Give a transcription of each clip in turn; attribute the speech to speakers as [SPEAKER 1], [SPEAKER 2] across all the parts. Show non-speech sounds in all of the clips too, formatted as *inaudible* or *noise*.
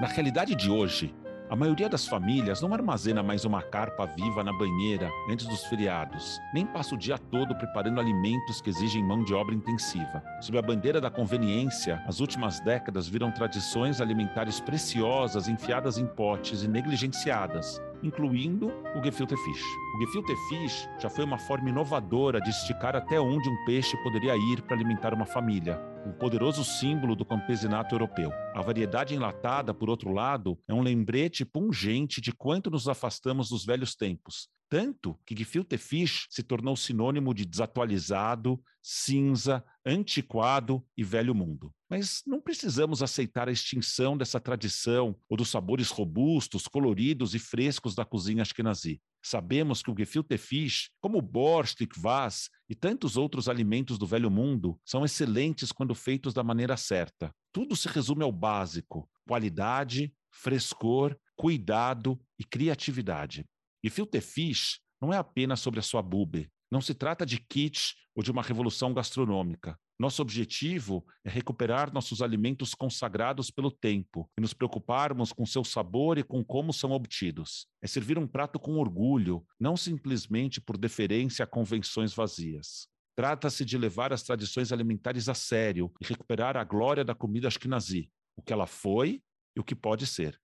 [SPEAKER 1] Na realidade de hoje, a maioria das famílias não armazena mais uma carpa viva na banheira antes dos feriados, nem passa o dia todo preparando alimentos que exigem mão de obra intensiva. Sob a bandeira da conveniência, as últimas décadas viram tradições alimentares preciosas enfiadas em potes e negligenciadas, incluindo o gefilte fish. O gefilte fish já foi uma forma inovadora de esticar até onde um peixe poderia ir para alimentar uma família, um poderoso símbolo do campesinato europeu. A variedade enlatada, por outro lado, é um lembrete pungente de quanto nos afastamos dos velhos tempos, tanto que gefilte fish se tornou sinônimo de desatualizado, cinza, antiquado e velho mundo. Mas não precisamos aceitar a extinção dessa tradição ou dos sabores robustos, coloridos e frescos da cozinha ashkenazi. Sabemos que o gefilte fish, como o borscht, kvass e tantos outros alimentos do velho mundo, são excelentes quando feitos da maneira certa. Tudo se resume ao básico: qualidade, frescor, cuidado e criatividade. Gefilte fish não é apenas sobre a sua bube. Não se trata de kits ou de uma revolução gastronômica. Nosso objetivo é recuperar nossos alimentos consagrados pelo tempo e nos preocuparmos com seu sabor e com como são obtidos. É servir um prato com orgulho, não simplesmente por deferência a convenções vazias. Trata-se de levar as tradições alimentares a sério e recuperar a glória da comida ashkenazi, o que ela foi e o que pode ser.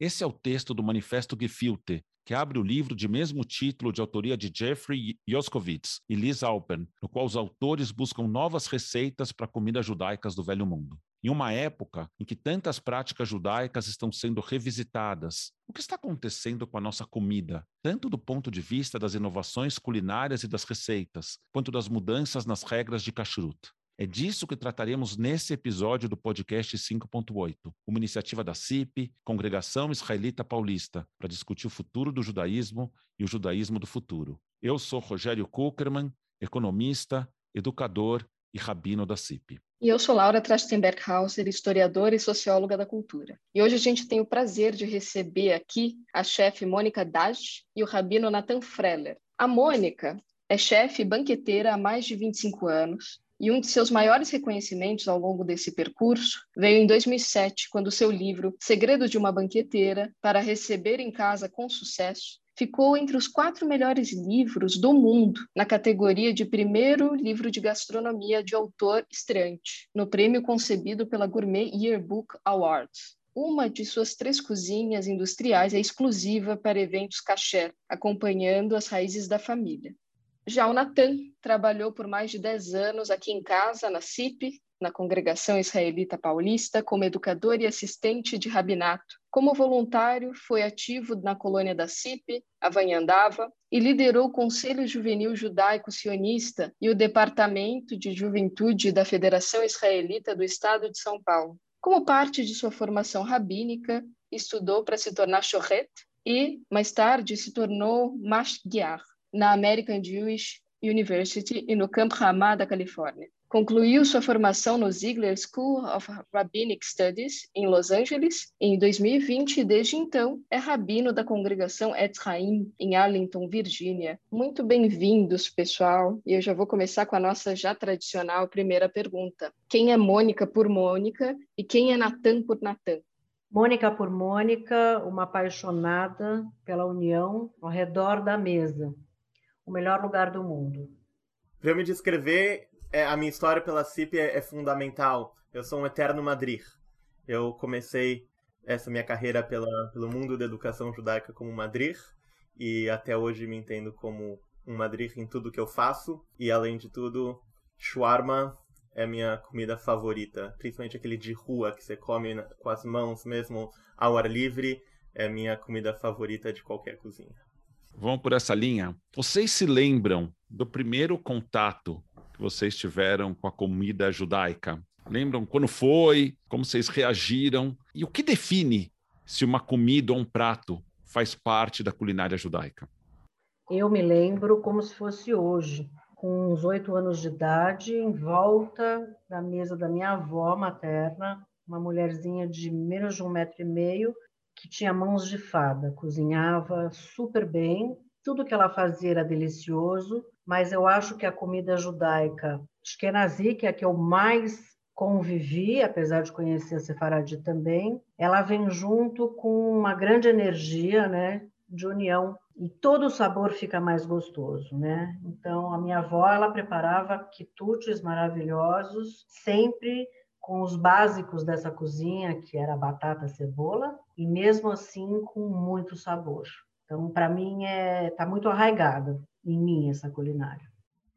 [SPEAKER 1] Esse é o texto do Manifesto Gefilte, que abre o livro de mesmo título de autoria de Jeffrey Yoskowitz e Liz Alpen, no qual os autores buscam novas receitas para comidas judaicas do Velho Mundo. Em uma época em que tantas práticas judaicas estão sendo revisitadas, o que está acontecendo com a nossa comida, tanto do ponto de vista das inovações culinárias e das receitas, quanto das mudanças nas regras de kashrut? É disso que trataremos nesse episódio do podcast 5.8, uma iniciativa da CIP, Congregação Israelita Paulista, para discutir o futuro do judaísmo e o judaísmo do futuro. Eu sou Rogério Kuckerman, economista, educador e rabino da CIP.
[SPEAKER 2] E eu sou Laura Trachtenberg-Hauser, historiadora e socióloga da cultura. E hoje a gente tem o prazer de receber aqui a chefe Mônica Daj e o rabino Nathan Freller. A Mônica é chefe banqueteira há mais de 25 anos, e um de seus maiores reconhecimentos ao longo desse percurso veio em 2007, quando seu livro Segredo de uma Banqueteira, para receber em casa com sucesso, ficou entre os quatro melhores livros do mundo na categoria de primeiro livro de gastronomia de autor estreante, no prêmio concebido pela Gourmet Yearbook Awards. Uma de suas três cozinhas industriais é exclusiva para eventos kasher, acompanhando as raízes da família. Já o Natan trabalhou por mais de 10 anos aqui em casa, na CIP, na Congregação Israelita Paulista, como educador e assistente de rabinato. Como voluntário, foi ativo na colônia da CIP, Avanhandava, e liderou o Conselho Juvenil Judaico Sionista e o Departamento de Juventude da Federação Israelita do Estado de São Paulo. Como parte de sua formação rabínica, estudou para se tornar shoret e, mais tarde, se tornou mashgiach, na American Jewish University e no Camp Ramah da Califórnia. Concluiu sua formação no Ziegler School of Rabbinic Studies em Los Angeles em 2020 e desde então é rabino da congregação Etz Haim em Arlington, Virgínia. Muito bem-vindos, pessoal. E eu já vou começar com a nossa já tradicional primeira pergunta. Quem é Mônica por Mônica e quem é Natan por Natan?
[SPEAKER 3] Mônica por Mônica, uma apaixonada pela união ao redor da mesa, o melhor lugar do mundo.
[SPEAKER 4] Para eu me descrever, é, a minha história pela CIP é, é, fundamental. Eu sou um eterno Madrid. Eu comecei essa minha carreira pela, pelo mundo da educação judaica como Madrid e até hoje me entendo como um Madrid em tudo que eu faço. E além de tudo, shawarma é minha comida favorita, principalmente aquele de rua que você come com as mãos mesmo ao ar livre. É minha comida favorita de qualquer cozinha
[SPEAKER 1] vamos por essa linha. Vocês se lembram do primeiro contato que vocês tiveram com a comida judaica? Lembram quando foi? Como vocês reagiram? E o que define se uma comida ou um prato faz parte da culinária judaica?
[SPEAKER 3] Eu me lembro como se fosse hoje, com uns oito anos de idade, em volta da mesa da minha avó materna, uma mulherzinha de menos de um metro e meio, que tinha mãos de fada, cozinhava super bem, tudo que ela fazia era delicioso, mas eu acho que a comida judaica Ashkenazi, que é a que eu mais convivi, apesar de conhecer a Sefaradi também, ela vem junto com uma grande energia, né, de união e todo o sabor fica mais gostoso, né? Então a minha avó ela preparava quitutes maravilhosos, sempre com os básicos dessa cozinha, que era batata, cebola, e mesmo assim com muito sabor. Então, para mim, é tá muito arraigada em mim essa culinária.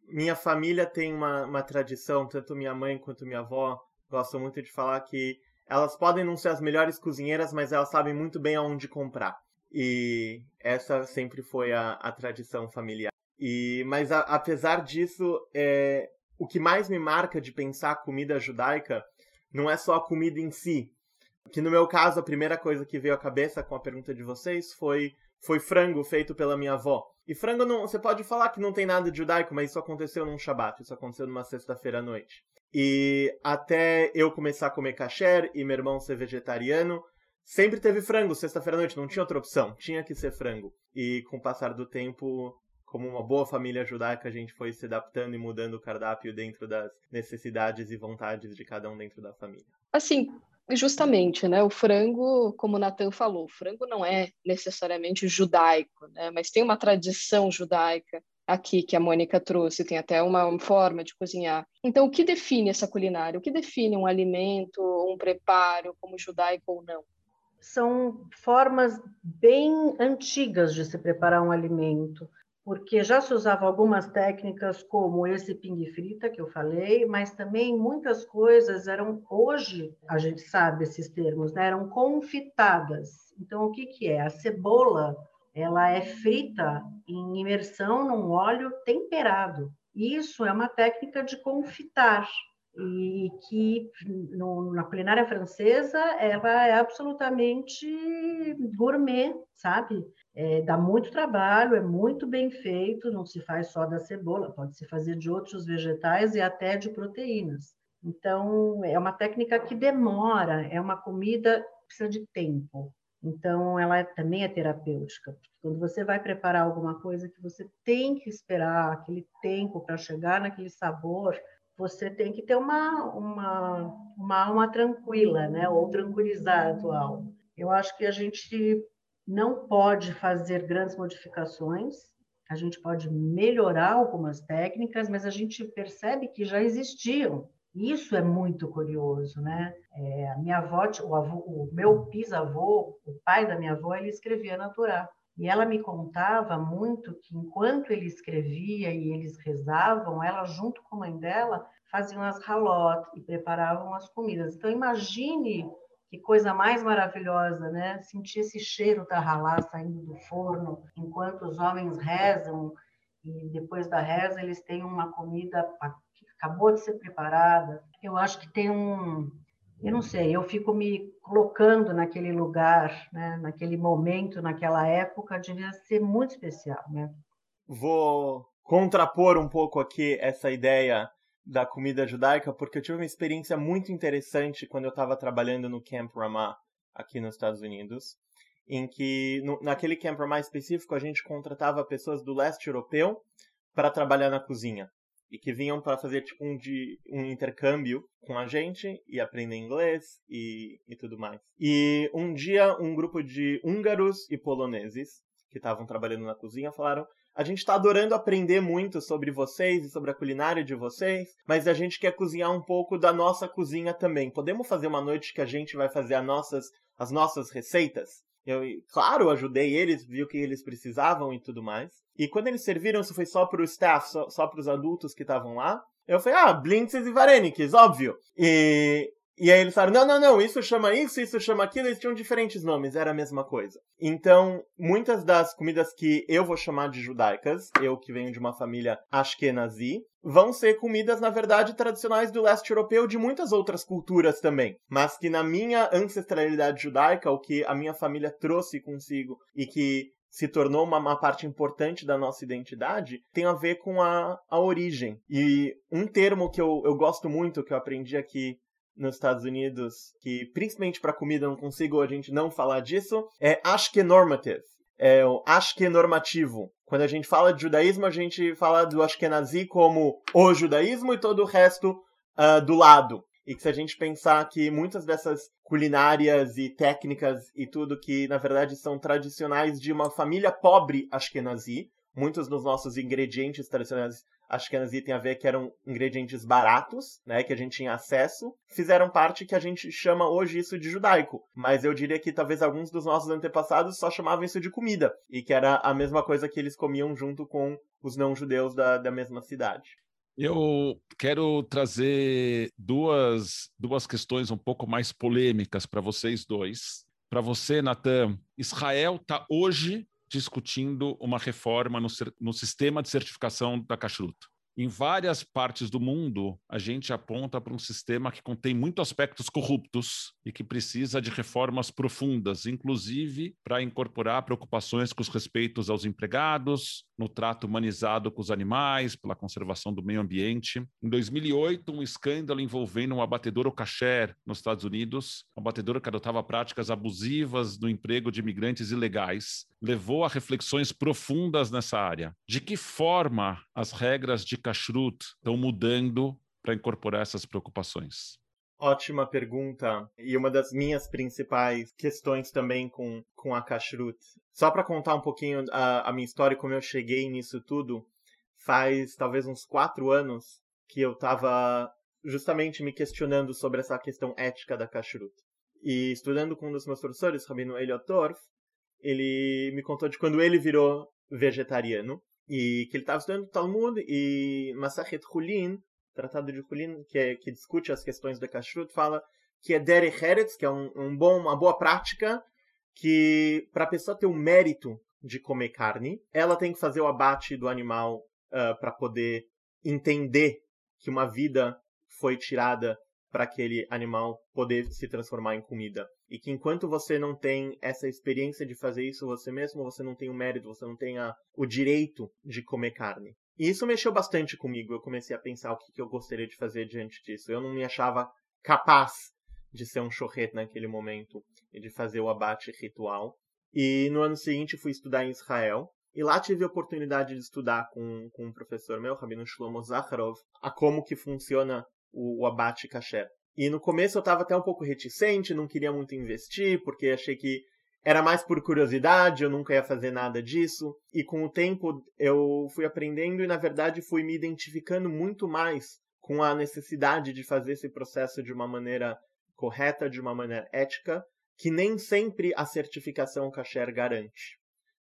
[SPEAKER 4] Minha família tem uma, uma tradição, tanto minha mãe quanto minha avó gostam muito de falar que elas podem não ser as melhores cozinheiras, mas elas sabem muito bem aonde comprar. E essa sempre foi a, a tradição familiar. E, mas a, apesar disso, é, o que mais me marca de pensar comida judaica não é só a comida em si. Que no meu caso, a primeira coisa que veio à cabeça com a pergunta de vocês foi, foi frango feito pela minha avó. E frango não. Você pode falar que não tem nada de judaico, mas isso aconteceu num Shabat, isso aconteceu numa sexta-feira à noite. E até eu começar a comer kasher e meu irmão ser vegetariano, sempre teve frango sexta-feira à noite, não tinha outra opção, tinha que ser frango. E com o passar do tempo, como uma boa família judaica, a gente foi se adaptando e mudando o cardápio dentro das necessidades e vontades de cada um dentro da família.
[SPEAKER 2] Assim, justamente, né? O frango, como o Natan falou, o frango não é necessariamente judaico, né? Mas tem uma tradição judaica aqui que a Mônica trouxe, tem até uma forma de cozinhar. Então, o que define essa culinária? O que define um alimento, um preparo como judaico ou não?
[SPEAKER 3] são formas bem antigas de se preparar um alimento, porque já se usava algumas técnicas como esse ping frita que eu falei, mas também muitas coisas eram hoje a gente sabe esses termos, né? eram confitadas. Então o que que é? A cebola ela é frita em imersão num óleo temperado. Isso é uma técnica de confitar e que no, na culinária francesa ela é absolutamente gourmet, sabe? É, dá muito trabalho, é muito bem feito, não se faz só da cebola, pode se fazer de outros vegetais e até de proteínas. Então, é uma técnica que demora, é uma comida que precisa de tempo. Então, ela é, também é terapêutica. Quando você vai preparar alguma coisa que você tem que esperar aquele tempo para chegar naquele sabor, você tem que ter uma, uma, uma alma tranquila, né? ou tranquilizar a tua alma. Eu acho que a gente não pode fazer grandes modificações, a gente pode melhorar algumas técnicas, mas a gente percebe que já existiam. Isso é muito curioso, né? É, a minha avó, o, avô, o meu bisavô, o pai da minha avó, ele escrevia na Torá. E ela me contava muito que enquanto ele escrevia e eles rezavam, ela junto com a mãe dela faziam as halot e preparavam as comidas. Então imagine que coisa mais maravilhosa, né? Sentir esse cheiro da halá saindo do forno enquanto os homens rezam e depois da reza eles têm uma comida que acabou de ser preparada. Eu acho que tem um eu não sei, eu fico me colocando naquele lugar, né, naquele momento, naquela época, devia ser muito especial, né?
[SPEAKER 4] Vou contrapor um pouco aqui essa ideia da comida judaica, porque eu tive uma experiência muito interessante quando eu estava trabalhando no Camp Ramah aqui nos Estados Unidos, em que no, naquele Camp Ramah específico a gente contratava pessoas do leste europeu para trabalhar na cozinha e que vinham para fazer tipo um, de, um intercâmbio com a gente e aprender inglês e, e tudo mais. E um dia um grupo de húngaros e poloneses que estavam trabalhando na cozinha falaram: a gente está adorando aprender muito sobre vocês e sobre a culinária de vocês, mas a gente quer cozinhar um pouco da nossa cozinha também. Podemos fazer uma noite que a gente vai fazer as nossas, as nossas receitas? Eu, claro, ajudei eles, vi o que eles precisavam e tudo mais. E quando eles serviram, isso foi só para o staff, só, só para os adultos que estavam lá. Eu falei, ah, blintzes e vareniques, óbvio. E, e aí eles falaram, não, não, não, isso chama isso, isso chama aquilo, eles tinham diferentes nomes, era a mesma coisa. Então, muitas das comidas que eu vou chamar de judaicas, eu que venho de uma família ashkenazi, vão ser comidas, na verdade, tradicionais do leste europeu de muitas outras culturas também. Mas que na minha ancestralidade judaica, o que a minha família trouxe consigo e que se tornou uma, uma, parte importante da nossa identidade, tem a ver com a, a origem. E um termo que eu, eu gosto muito, que eu aprendi aqui nos Estados Unidos, que principalmente para comida não consigo a gente não falar disso, é Ashkenormative. É o Ashkenormativo. Quando a gente fala de judaísmo, a gente fala do Ashkenazi como o judaísmo e todo o resto uh, do lado. E que se a gente pensar que muitas dessas culinárias e técnicas e tudo que na verdade são tradicionais de uma família pobre ashkenazi, muitos dos nossos ingredientes tradicionais ashkenazi tem a ver que eram ingredientes baratos, né, que a gente tinha acesso, fizeram parte que a gente chama hoje isso de judaico. Mas eu diria que talvez alguns dos nossos antepassados só chamavam isso de comida, e que era a mesma coisa que eles comiam junto com os não-judeus da, da mesma cidade.
[SPEAKER 1] Eu quero trazer duas, duas questões um pouco mais polêmicas para vocês dois. Para você, Natan, Israel está hoje discutindo uma reforma no, no sistema de certificação da Kashrut. Em várias partes do mundo, a gente aponta para um sistema que contém muitos aspectos corruptos e que precisa de reformas profundas, inclusive para incorporar preocupações com os respeitos aos empregados, no trato humanizado com os animais, pela conservação do meio ambiente. Em 2008, um escândalo envolvendo um abatedouro kasher nos Estados Unidos, um abatedouro que adotava práticas abusivas no emprego de imigrantes ilegais, levou a reflexões profundas nessa área. De que forma as regras de kashrut estão mudando para incorporar essas preocupações?
[SPEAKER 4] Ótima pergunta. E uma das minhas principais questões também com, com a kashrut. Só para contar um pouquinho a, a minha história, como eu cheguei nisso tudo, faz talvez uns quatro anos que eu estava justamente me questionando sobre essa questão ética da kashrut. E estudando com um dos meus professores, Rabino Eliot Torf, ele me contou de quando ele virou vegetariano e que ele estava estudando Talmud e Masachet Hulin, Tratado de Hulin, que, é, que discute as questões da kashrut, fala que é derech eretz, que é um, um bom, uma boa prática que para a pessoa ter o mérito de comer carne, ela tem que fazer o abate do animal uh, ah, para poder entender que uma vida foi tirada para aquele animal poder se transformar em comida. E que enquanto você não tem essa experiência de fazer isso você mesmo, você não tem o mérito, você não tem a, o direito de comer carne. E isso mexeu bastante comigo. Eu comecei a pensar o que, que eu gostaria de fazer diante disso. Eu não me achava capaz de ser um chorret naquele momento e de fazer o abate ritual. E no ano seguinte fui estudar em Israel. E lá tive a oportunidade de estudar com, com um professor meu, Rabino Shlomo Zakharov, a como que funciona o, o abate kasher. E no começo eu estava até um pouco reticente, não queria muito investir, porque achei que era mais por curiosidade, eu nunca ia fazer nada disso. E com o tempo eu fui aprendendo e, na verdade, fui me identificando muito mais com a necessidade de fazer esse processo de uma maneira correta, de uma maneira ética, que nem sempre a certificação kasher garante.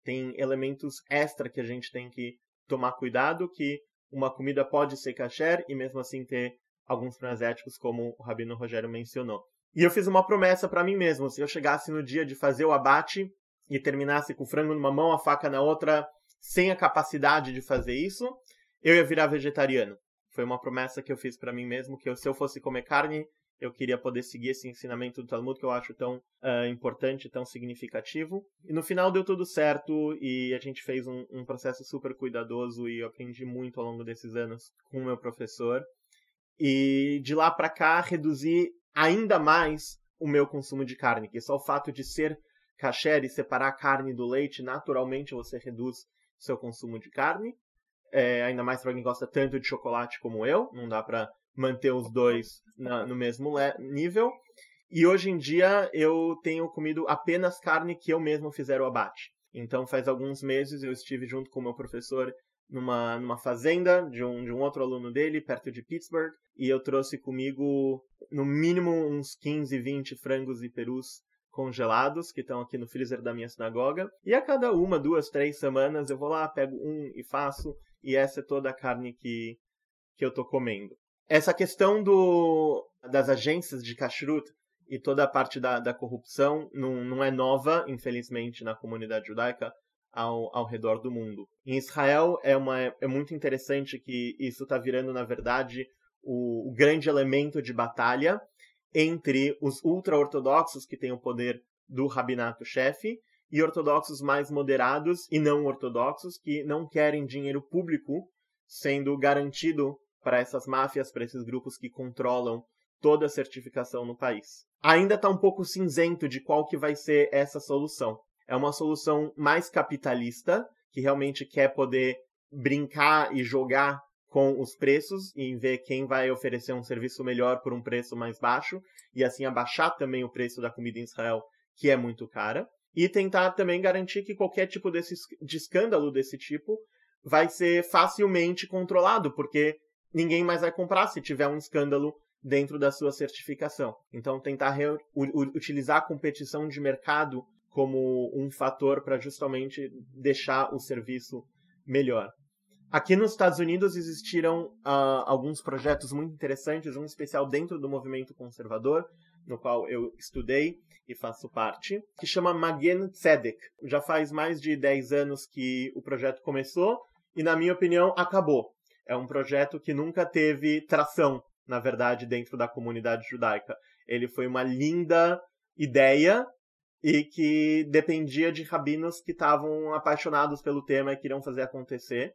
[SPEAKER 4] Tem elementos extra que a gente tem que tomar cuidado, que uma comida pode ser kasher e mesmo assim ter alguns problemas éticos, como o Rabino Rogério mencionou. E eu fiz uma promessa para mim mesmo: se eu chegasse no dia de fazer o abate e terminasse com o frango numa mão, a faca na outra, sem a capacidade de fazer isso, eu ia virar vegetariano. Foi uma promessa que eu fiz para mim mesmo que eu, se eu fosse comer carne, eu queria poder seguir esse ensinamento do Talmud que eu acho tão uh, importante, tão significativo. E no final deu tudo certo e a gente fez um, um processo super cuidadoso e eu aprendi muito ao longo desses anos com o meu professor. E de lá para cá reduzi ainda mais o meu consumo de carne, que só o fato de ser kasher e separar a carne do leite, naturalmente você reduz seu consumo de carne. É, ainda mais para quem gosta tanto de chocolate como eu, não dá para manter os dois na, no mesmo nível. E hoje em dia eu tenho comido apenas carne que eu mesmo fizer o abate. Então faz alguns meses eu estive junto com o meu professor numa, numa fazenda de um, de um outro aluno dele, perto de Pittsburgh, e eu trouxe comigo, no mínimo, uns 15, 20 frangos e perus congelados que estão aqui no freezer da minha sinagoga. E a cada uma, duas, três semanas eu vou lá, pego um e faço, e essa é toda a carne que, que eu tô comendo. Essa questão do, das agências de kashrut e toda a parte da, da corrupção não, não é nova, infelizmente, na comunidade judaica ao, ao redor do mundo. Em Israel é, uma, é muito interessante que isso está virando, na verdade, o, o grande elemento de batalha entre os ultra-ortodoxos, que têm o poder do rabinato-chefe, e ortodoxos mais moderados e não ortodoxos, que não querem dinheiro público sendo garantido para essas máfias, para esses grupos que controlam toda a certificação no país. Ainda está um pouco cinzento de qual que vai ser essa solução é uma solução mais capitalista, que realmente quer poder brincar e jogar com os preços e ver quem vai oferecer um serviço melhor por um preço mais baixo e assim abaixar também o preço da comida em Israel, que é muito cara, e tentar também garantir que qualquer tipo desse, de escândalo desse tipo vai ser facilmente controlado, porque ninguém mais vai comprar se tiver um escândalo dentro da sua certificação. Então, tentar utilizar a competição de mercado como um fator para justamente deixar o serviço melhor. Aqui nos Estados Unidos existiram uh, alguns projetos muito interessantes, um especial dentro do movimento conservador, no qual eu estudei e faço parte, que chama Magen Tzedek. Já faz mais de 10 anos que o projeto começou e, na minha opinião, acabou. É um projeto que nunca teve tração, na verdade, dentro da comunidade judaica. Ele foi uma linda ideia e que dependia de rabinos que estavam apaixonados pelo tema e queriam fazer acontecer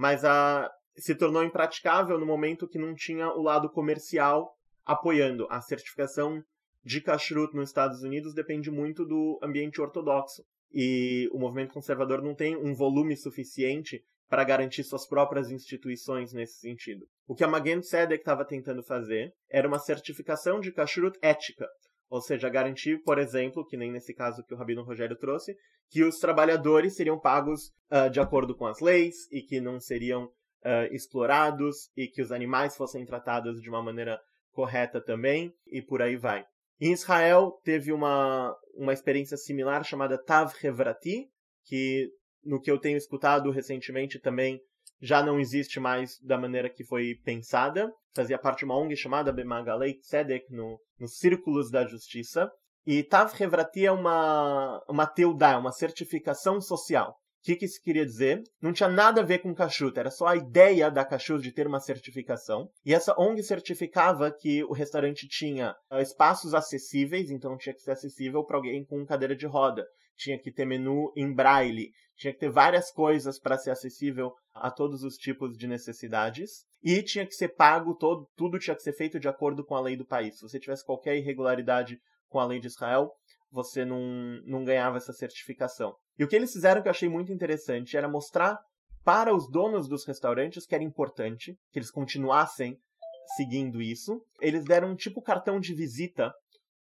[SPEAKER 4] mas a, se tornou impraticável no momento que não tinha o lado comercial apoiando. A certificação de kashrut nos Estados Unidos depende muito do ambiente ortodoxo. E o movimento conservador não tem um volume suficiente para garantir suas próprias instituições nesse sentido. O que a Magen Tzedek estava tentando fazer era uma certificação de kashrut ética, ou seja, garantir, por exemplo, que nem nesse caso que o Rabino Rogério trouxe, que os trabalhadores seriam pagos uh, de acordo com as leis e que não seriam uh, explorados e que os animais fossem tratados de uma maneira correta também e por aí vai. Em Israel teve uma, uma experiência similar chamada Tav Hevrati, que no que eu tenho escutado recentemente também já não existe mais da maneira que foi pensada. Fazia parte de uma ONG chamada Bemagalei Tzedek, no, nos Círculos da Justiça. E Tav Hevrati é uma, uma teudá, uma certificação social. O que, que isso queria dizer? Não tinha nada a ver com kashrut, era só a ideia da kashrut de ter uma certificação. E essa ONG certificava que o restaurante tinha uh, espaços acessíveis, então tinha que ser acessível para alguém com cadeira de roda. Tinha que ter menu em braille, tinha que ter várias coisas para ser acessível a todos os tipos de necessidades e tinha que ser pago todo, tudo tinha que ser feito de acordo com a lei do país. Se você tivesse qualquer irregularidade com a lei de Israel, você não, não ganhava essa certificação. E o que eles fizeram que eu achei muito interessante era mostrar para os donos dos restaurantes que era importante que eles continuassem seguindo isso. Eles deram um tipo cartão de visita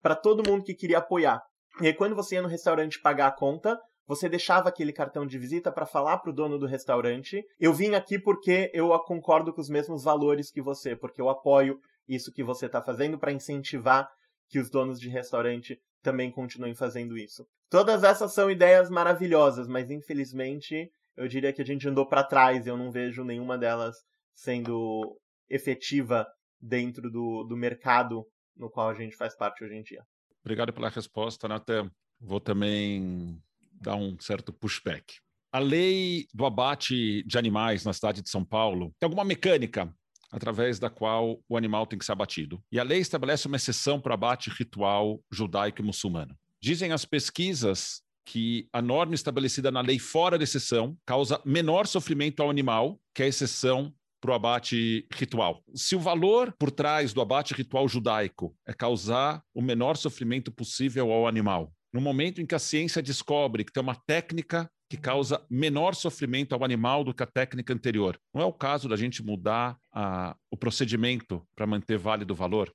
[SPEAKER 4] para todo mundo que queria apoiar. E aí, quando você ia no restaurante pagar a conta, você deixava aquele cartão de visita para falar para o dono do restaurante: eu vim aqui porque eu concordo com os mesmos valores que você, porque eu apoio isso que você está fazendo para incentivar que os donos de restaurante também continuem fazendo isso. Todas essas são ideias maravilhosas, mas infelizmente eu diria que a gente andou para trás e eu não vejo nenhuma delas sendo efetiva dentro do, do mercado no qual a gente faz parte hoje em dia.
[SPEAKER 1] Obrigado pela resposta, Natan. Vou também dar um certo pushback. A lei do abate de animais na cidade de São Paulo tem alguma mecânica através da qual o animal tem que ser abatido. E a lei estabelece uma exceção para o abate ritual judaico e muçulmano. Dizem as pesquisas que a norma estabelecida na lei fora da exceção causa menor sofrimento ao animal que a exceção para o abate ritual. Se o valor por trás do abate ritual judaico é causar o menor sofrimento possível ao animal, no momento em que a ciência descobre que tem uma técnica que causa menor sofrimento ao animal do que a técnica anterior. Não é o caso da gente mudar a, o procedimento para manter válido o valor?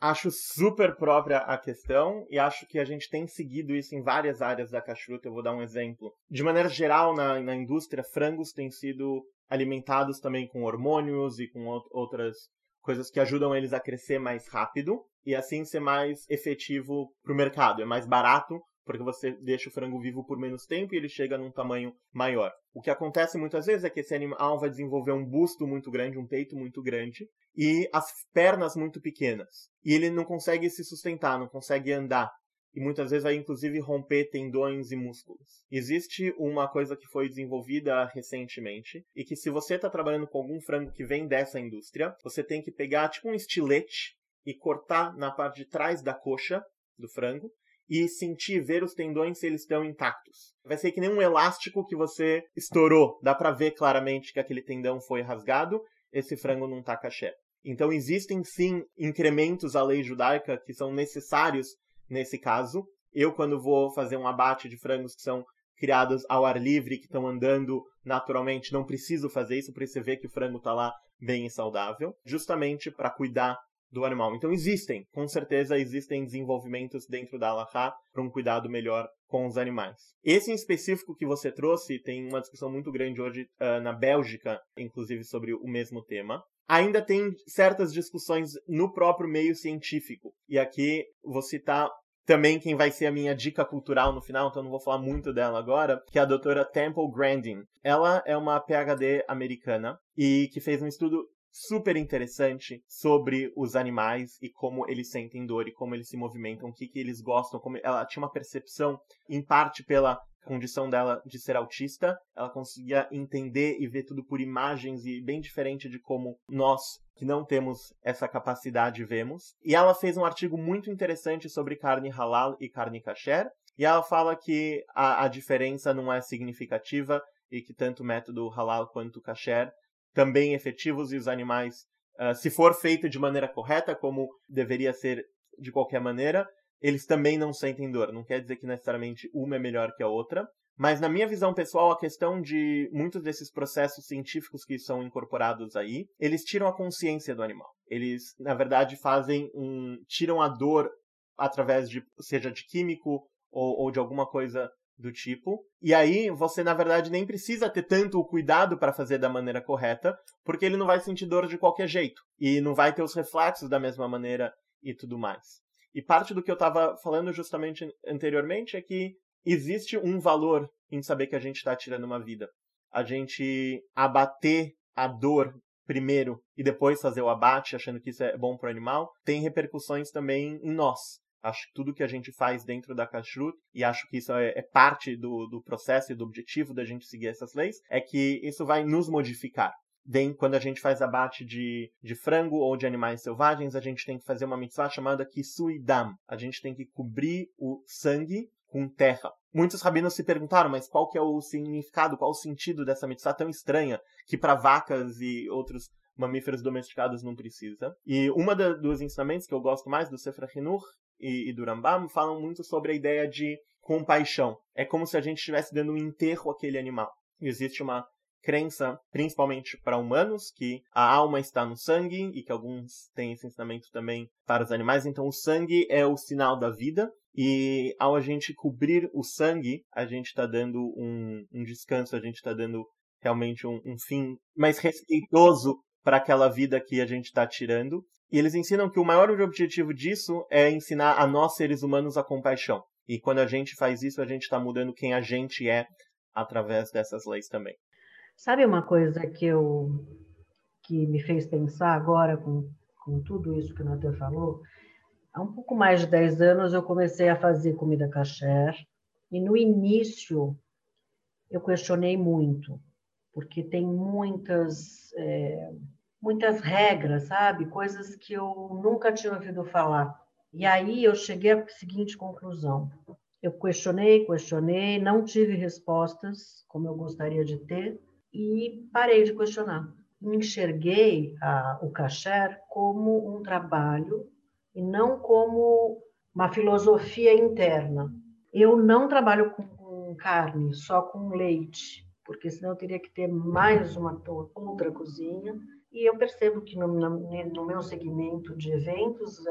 [SPEAKER 4] Acho super própria a questão e acho que a gente tem seguido isso em várias áreas da cachuta. Eu vou dar um exemplo. De maneira geral, na, na indústria, frangos têm sido alimentados também com hormônios e com outras coisas que ajudam eles a crescer mais rápido e assim ser mais efetivo para o mercado. É mais barato porque você deixa o frango vivo por menos tempo e ele chega num tamanho maior. O que acontece muitas vezes é que esse animal vai desenvolver um busto muito grande, um peito muito grande e as pernas muito pequenas. E ele não consegue se sustentar, não consegue andar. E muitas vezes vai inclusive romper tendões e músculos. Existe uma coisa que foi desenvolvida recentemente e que se você está trabalhando com algum frango que vem dessa indústria, você tem que pegar tipo um estilete e cortar na parte de trás da coxa do frango e sentir, ver os tendões se eles estão intactos. Vai ser que nem um elástico que você estourou. Dá para ver claramente que aquele tendão foi rasgado, esse frango não tá caché. Então existem sim incrementos à lei judaica que são necessários nesse caso. Eu, quando vou fazer um abate de frangos que são criadas ao ar livre, que estão andando naturalmente, não preciso fazer isso, para você ver que o frango está lá bem e saudável, justamente para cuidar do animal. Então existem, com certeza existem desenvolvimentos dentro da Allahá para um cuidado melhor com os animais. Esse em específico que você trouxe, tem uma discussão muito grande hoje uh, na Bélgica, inclusive sobre o mesmo tema. Ainda tem certas discussões no próprio meio científico. E aqui vou citar também quem vai ser a minha dica cultural no final, então não vou falar muito dela agora, que é a doutora Temple Grandin. Ela é uma PhD americana e que fez um estudo super interessante sobre os animais e como eles sentem dor e como eles se movimentam, o que, que eles gostam, como ela tinha uma percepção, em parte pela condição dela de ser autista, ela conseguia entender e ver tudo por imagens e bem diferente de como nós que não temos essa capacidade vemos. E ela fez um artigo muito interessante sobre carne halal e carne kasher, e ela fala que a, a diferença não é significativa e que tanto o método halal quanto kasher também efetivos e os animais, uh, se for feito de maneira correta, como deveria ser de qualquer maneira, eles também não sentem dor. Não quer dizer que necessariamente uma é melhor que a outra. Mas na minha visão pessoal, a questão de muitos desses processos científicos que são incorporados aí, eles tiram a consciência do animal. Eles, na verdade, fazem um. tiram a dor através de, seja de químico ou, ou de alguma coisa do tipo. E aí você, na verdade, nem precisa ter tanto o cuidado para fazer da maneira correta, porque ele não vai sentir dor de qualquer jeito. E não vai ter os reflexos da mesma maneira e tudo mais. E parte do que eu estava falando justamente anteriormente é que existe um valor em saber que a gente está tirando uma vida. A gente abater a dor primeiro e depois fazer o abate, achando que isso é bom para o animal, tem repercussões também em nós. Acho que tudo que a gente faz dentro da kashrut, e acho que isso é, é parte do, do processo e do objetivo da gente seguir essas leis, é que isso vai nos modificar. Bem, quando a gente faz abate de, de frango ou de animais selvagens, a gente tem que fazer uma mitzvah chamada kisuidam. A gente tem que cobrir o sangue com terra. Muitos rabinos se perguntaram, mas qual que é o significado, qual o sentido dessa mitzvah tão estranha, que para vacas e outros mamíferos domesticados não precisa. E uma da, dos ensinamentos que eu gosto mais do Sefer Hinur e, e do Rambam falam muito sobre a ideia de compaixão. É como se a gente estivesse dando um enterro àquele animal. Existe uma crença, principalmente para humanos, que a alma está no sangue e que alguns têm esse ensinamento também para os animais. Então, o sangue é o sinal da vida. E ao a gente cobrir o sangue, a gente está dando um, um, descanso, a gente está dando realmente um, um fim mais respeitoso para aquela vida que a gente está tirando. E eles ensinam que o maior objetivo disso é ensinar a nós, seres humanos, a compaixão. E quando a gente faz isso, a gente está mudando quem a gente é através dessas leis também.
[SPEAKER 3] Sabe uma coisa que eu que me fez pensar agora com, com tudo isso que o Natan falou? Há um pouco mais de 10 anos eu comecei a fazer comida kasher e no início eu questionei muito, porque tem muitas é, muitas regras, sabe? Coisas que eu nunca tinha ouvido falar. E aí eu cheguei à seguinte conclusão: eu questionei, questionei, não tive respostas como eu gostaria de ter e parei de questionar. Enxerguei a, o kasher como um trabalho e não como uma filosofia interna. Eu não trabalho com, com carne, só com leite, porque senão eu teria que ter mais uma outra cozinha. E eu percebo que no, no meu segmento de eventos,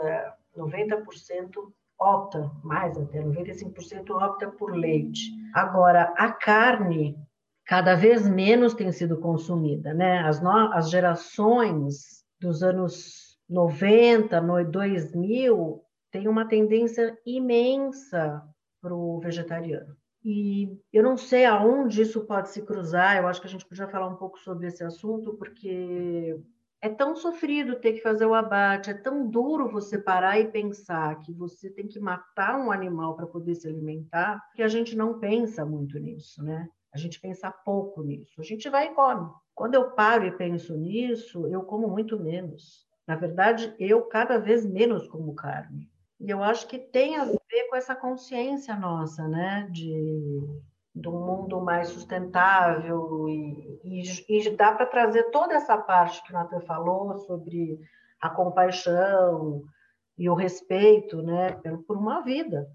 [SPEAKER 3] 90% é, opta, mais até 95% opta por leite. Agora, a carne cada vez menos tem sido consumida, né? As, no, as gerações dos anos 90, no 2000, tem uma tendência imensa para o vegetariano. E eu não sei aonde isso pode se cruzar, eu acho que a gente podia falar um pouco sobre esse assunto, porque é tão sofrido ter que fazer o abate, é tão duro você parar e pensar que você tem que matar um animal para poder se alimentar, que a gente não pensa muito nisso, né? A gente pensa pouco nisso. A gente vai e come. Quando eu paro e penso nisso, eu como muito menos. Na verdade, eu cada vez menos como carne. E eu acho que tem a ver com essa consciência nossa, né? De, um mundo mais sustentável e, e, e dá para trazer toda essa parte que o Nathan falou sobre a compaixão e o respeito, né? Por uma vida.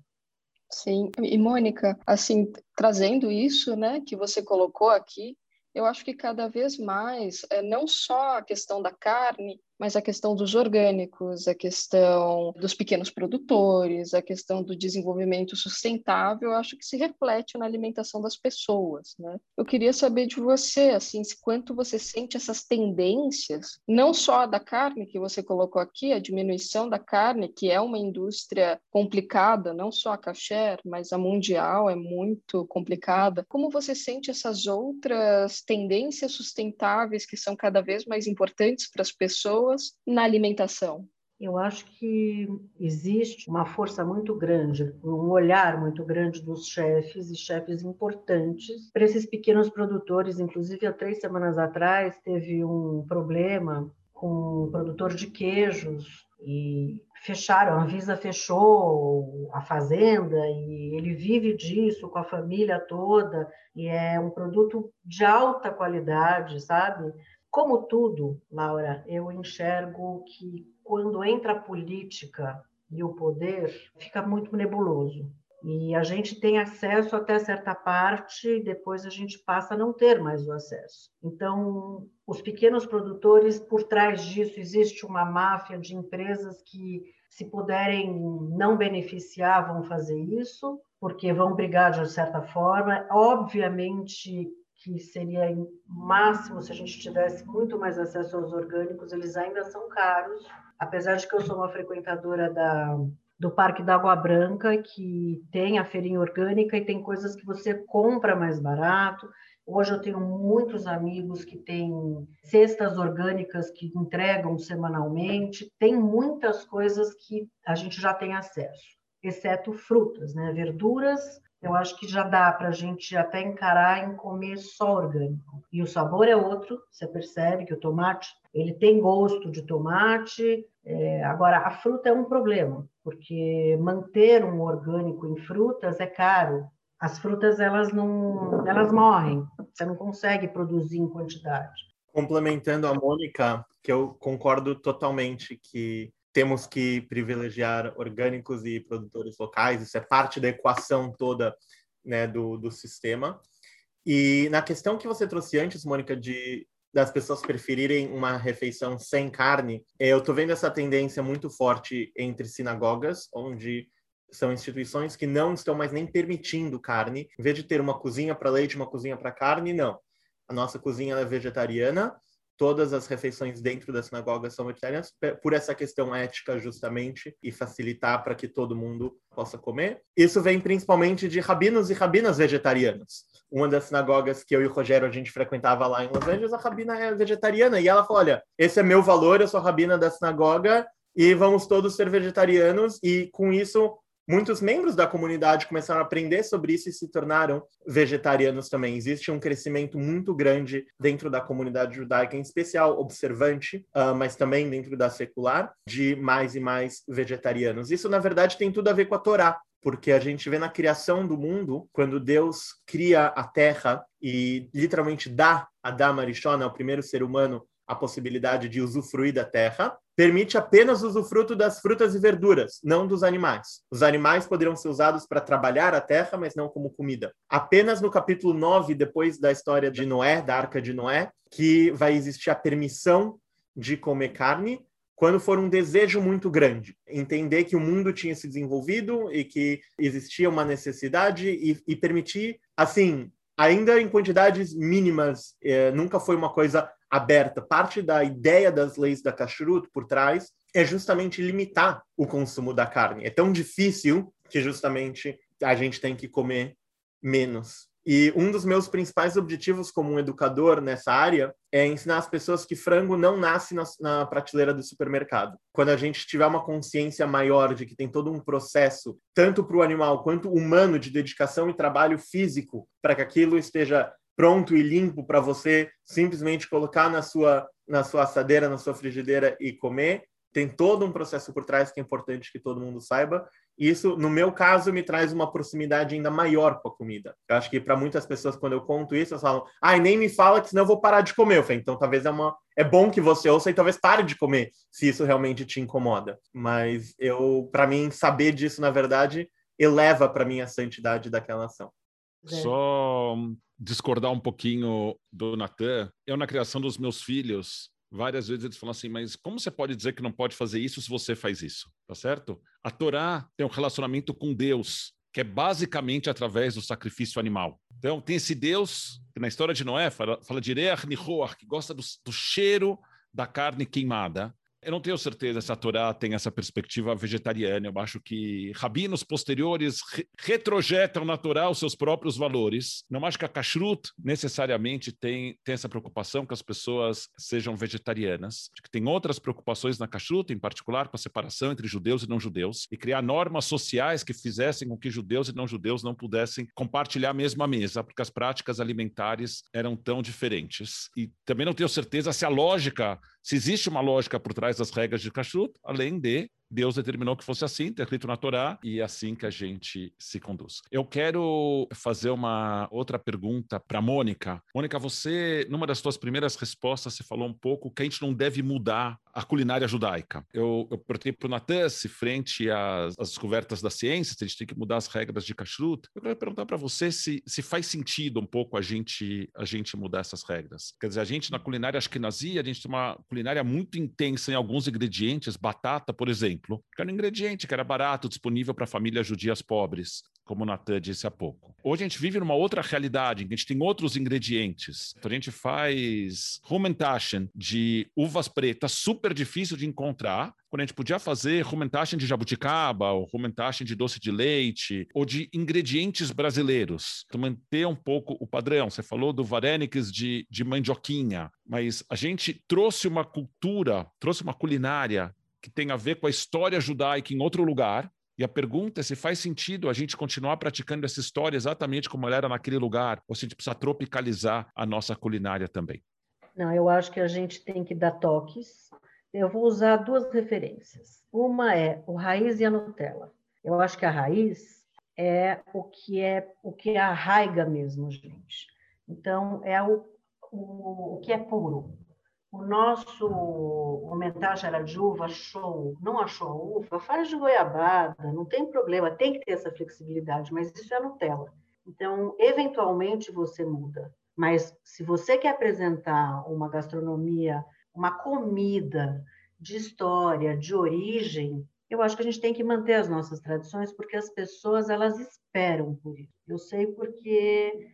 [SPEAKER 2] Sim, e Mônica, assim, trazendo isso, né, que você colocou aqui, eu acho que cada vez mais, é, não só a questão da carne, mas a questão dos orgânicos, a questão dos pequenos produtores, a questão do desenvolvimento sustentável, acho que se reflete na alimentação das pessoas, né? Eu queria saber de você, assim, quanto você sente essas tendências, não só da carne que você colocou aqui, a diminuição da carne, que é uma indústria complicada, não só a kasher, mas a mundial é muito complicada. Como você sente essas outras tendências sustentáveis que são cada vez mais importantes para as pessoas pessoas na alimentação?
[SPEAKER 3] Eu acho que existe uma força muito grande, um olhar muito grande dos chefes e chefes importantes para esses pequenos produtores. Inclusive, há três semanas atrás, teve um problema com um produtor de queijos e fecharam, a Anvisa fechou a fazenda e ele vive disso com a família toda e é um produto de alta qualidade, sabe? Como tudo, Laura, eu enxergo que quando entra a política e o poder, fica muito nebuloso. E a gente tem acesso até certa parte, e depois a gente passa a não ter mais o acesso. Então, os pequenos produtores, por trás disso, existe uma máfia de empresas que, se puderem não beneficiar, vão fazer isso, porque vão brigar de certa forma. Obviamente, que seria máximo se a gente tivesse muito mais acesso aos orgânicos, eles ainda são caros, apesar de que eu sou uma frequentadora da, do Parque da Água Branca, que tem a feirinha orgânica e tem coisas que você compra mais barato. Hoje eu tenho muitos amigos que têm cestas orgânicas que entregam semanalmente. Tem muitas coisas que a gente já tem acesso, exceto frutas, né? Verduras eu acho que já dá para a gente até encarar em comer só orgânico. E o sabor é outro, você percebe que o tomate ele tem gosto de tomate. É, agora, a fruta é um problema, porque manter um orgânico em frutas é caro. As frutas elas não, elas morrem. Você não consegue produzir em quantidade.
[SPEAKER 4] Complementando a Mônica, que eu concordo totalmente que temos que privilegiar orgânicos e produtores locais, isso é parte da equação toda né, do, do sistema. E na questão que você trouxe antes, Mônica, de das pessoas preferirem uma refeição sem carne, eu estou vendo essa tendência muito forte entre sinagogas, onde são instituições que não estão mais nem permitindo carne. Em vez de ter uma cozinha para leite, uma cozinha para carne, não. A nossa cozinha é vegetariana todas as refeições dentro da sinagoga são vegetarianas, por essa questão ética, justamente, e facilitar para que todo mundo possa comer. Isso vem principalmente de rabinos e rabinas vegetarianos. Uma das sinagogas que eu e o Rogério a gente frequentava lá em Los Angeles, a rabina é vegetariana, e ela falou: olha, esse é meu valor, eu sou rabina da sinagoga, e vamos todos ser vegetarianos, e com isso muitos membros da comunidade começaram a aprender sobre isso e se tornaram vegetarianos também. Existe um crescimento muito grande dentro da comunidade judaica, em especial observante, uh, mas também dentro da secular, de mais e mais vegetarianos. Isso, na verdade, tem tudo a ver com a Torá. Porque a gente vê na criação do mundo, quando Deus cria a terra e literalmente dá a Adama Arishona, o primeiro ser humano, a possibilidade de usufruir da terra, permite apenas o usufruto das frutas e verduras, não dos animais. Os animais poderiam ser usados para trabalhar a terra, mas não como comida. Apenas no capítulo 9, depois da história de Noé, da arca de Noé, que vai existir a permissão de comer carne, quando for um desejo muito grande. Entender que o mundo tinha se desenvolvido e que existia uma necessidade e, e permitir, assim, ainda em quantidades mínimas, eh, nunca foi uma coisa aberta. Parte da ideia das leis da kashrut por trás é justamente limitar o consumo da carne. É tão difícil que justamente a gente tem que comer menos. E um dos meus principais objetivos como um educador nessa área é ensinar as pessoas que frango não nasce na, na, prateleira do supermercado. Quando a gente tiver uma consciência maior de que tem todo um processo, tanto para o animal quanto humano, de dedicação e trabalho físico, para que aquilo esteja pronto e limpo para você simplesmente colocar na sua na sua assadeira, na sua frigideira e comer. Tem todo um processo por trás que é importante que todo mundo saiba. Isso, no meu caso, me traz uma proximidade ainda maior com a comida. Eu acho que para muitas pessoas, quando eu conto isso, elas falam: ai, ah, nem me fala que senão eu vou parar de comer. Eu falei, então talvez é uma. É bom que você ouça e talvez pare de comer, se isso realmente te incomoda. Mas eu, para mim, saber disso, na verdade, eleva para mim a santidade daquela ação.
[SPEAKER 1] É. Só discordar um pouquinho do Natan, eu na criação dos meus filhos, várias vezes eles falam assim, mas como você pode dizer que não pode fazer isso se você faz isso? Tá certo? A Torá tem um relacionamento com Deus, que é basicamente através do sacrifício animal. Então, tem esse Deus, que na história de Noé fala, fala de Reach que gosta do, do cheiro da carne queimada. Eu não tenho certeza se a Torá tem essa perspectiva vegetariana. Eu acho que rabinos posteriores re retrojetam na Torá os seus próprios valores. Não acho que a kashrut necessariamente tem, tem essa preocupação que as pessoas sejam vegetarianas. Acho que tem outras preocupações na kashrut, em particular com a separação entre judeus e não judeus, e criar normas sociais que fizessem com que judeus e não judeus não pudessem compartilhar a mesma mesa, porque as práticas alimentares eram tão diferentes. E também não tenho certeza se a lógica, se existe uma lógica por trás das regras de kashrut, além de Deus determinou que fosse assim, está escrito na Torá, e é assim que a gente se conduz. Eu quero fazer uma outra pergunta para Mônica. Mônica, você, numa das suas primeiras respostas, você falou um pouco que a gente não deve mudar a culinária judaica. Eu, eu perguntei para o Natan se, frente às, às, descobertas da ciência, se a gente tem que mudar as regras de kashrut. Eu quero perguntar para você se, se faz sentido um pouco a gente, a gente mudar essas regras. Quer dizer, a gente na culinária ashkenazi, a gente tem uma culinária muito intensa em alguns ingredientes, batata, por exemplo, que era um ingrediente que era barato, disponível para famílias judias pobres, como o Natan disse há pouco. Hoje a gente vive numa outra realidade, em que a gente tem outros ingredientes. Então a gente faz rumentaschen de uvas pretas, super difícil de encontrar, quando a gente podia fazer rumentaschen de jabuticaba, ou rumentaschen de doce de leite, ou de ingredientes brasileiros. Então manter um pouco o padrão. Você falou do vareniques de, de mandioquinha, mas a gente trouxe uma cultura, trouxe uma culinária que tem a ver com a história judaica em outro lugar. E a pergunta é se faz sentido a gente continuar praticando essa história exatamente como ela era naquele lugar, ou se a gente precisa tropicalizar a nossa culinária também.
[SPEAKER 3] Não, eu acho que a gente tem que dar toques. Eu vou usar duas referências. Uma é o raiz e a Nutella. Eu acho que a raiz é o que é o que arraiga mesmo, gente. Então é o, o, o que é puro o nosso homenagem era de uva, show, não achou uva, faz de goiabada, não tem problema, tem que ter essa flexibilidade, mas isso é Nutella. Então, eventualmente você muda, mas se você quer apresentar uma gastronomia, uma comida de história, de origem, eu acho que a gente tem que manter as nossas tradições, porque as pessoas elas esperam por isso. Eu sei porque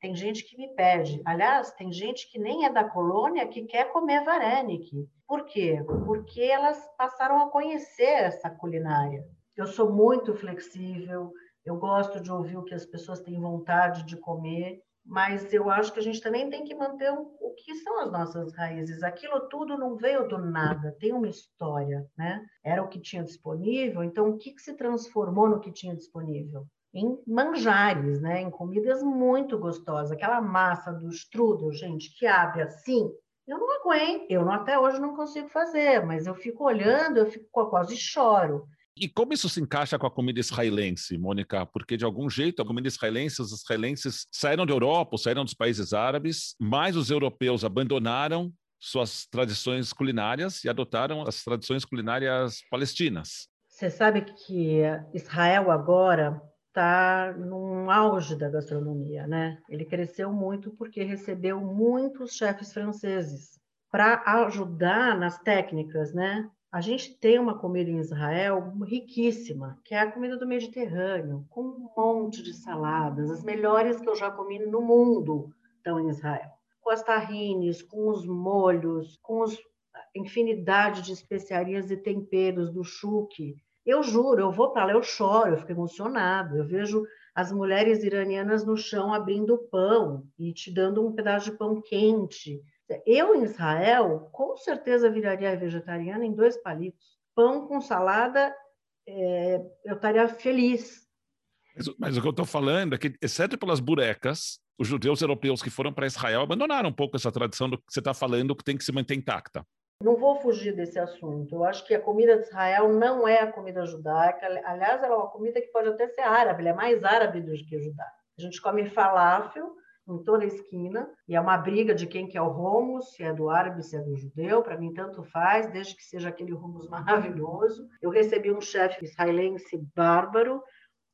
[SPEAKER 3] tem gente que me pede. Aliás, tem gente que nem é da colônia que quer comer vareniki. Por quê? Porque elas passaram a conhecer essa culinária. Eu sou muito flexível, eu gosto de ouvir o que as pessoas têm vontade de comer, mas eu acho que a gente também tem que manter o que são as nossas raízes. Aquilo tudo não veio do nada, tem uma história, né? Era o que tinha disponível, então o que, que se transformou no que tinha disponível? Em manjares, né? em comidas muito gostosas. Aquela massa do strudel, gente, que abre assim, eu não aguento. Eu não, até hoje não consigo fazer, mas eu fico olhando, eu fico quase choro.
[SPEAKER 1] E como isso se encaixa com a comida israelense, Mônica? Porque, de algum jeito, a comida israelense, os israelenses saíram da Europa, saíram dos países árabes, mas os europeus abandonaram suas tradições culinárias e adotaram as tradições culinárias palestinas.
[SPEAKER 3] Você sabe que Israel agora está num auge da gastronomia, né? Ele cresceu muito porque recebeu muitos chefes franceses para ajudar nas técnicas, né? A gente tem uma comida em Israel riquíssima, que é a comida do Mediterrâneo, com um monte de saladas, as melhores que eu já comi no mundo estão em Israel. Com as tahines, com os molhos, com os infinidade de especiarias e temperos do chuque, eu juro, eu vou para lá, eu choro, eu fico emocionado. Eu vejo as mulheres iranianas no chão abrindo pão e te dando um pedaço de pão quente. Eu, em Israel, com certeza viraria vegetariana em dois palitos. Pão com salada, é, eu estaria feliz.
[SPEAKER 1] Mas, mas o que eu estou falando é que, exceto pelas burecas, os judeus europeus que foram para Israel abandonaram um pouco essa tradição do que você está falando, que tem que se manter intacta.
[SPEAKER 3] Não vou fugir desse assunto. Eu acho que a comida de Israel não é a comida judaica. Aliás, ela é uma comida que pode até ser árabe, ela é mais árabe do que judaica. A gente come falafel em toda a esquina, e é uma briga de quem que é o hummus, se é do árabe, se é do judeu, para mim tanto faz, desde que seja aquele hummus maravilhoso. Eu recebi um chefe israelense bárbaro,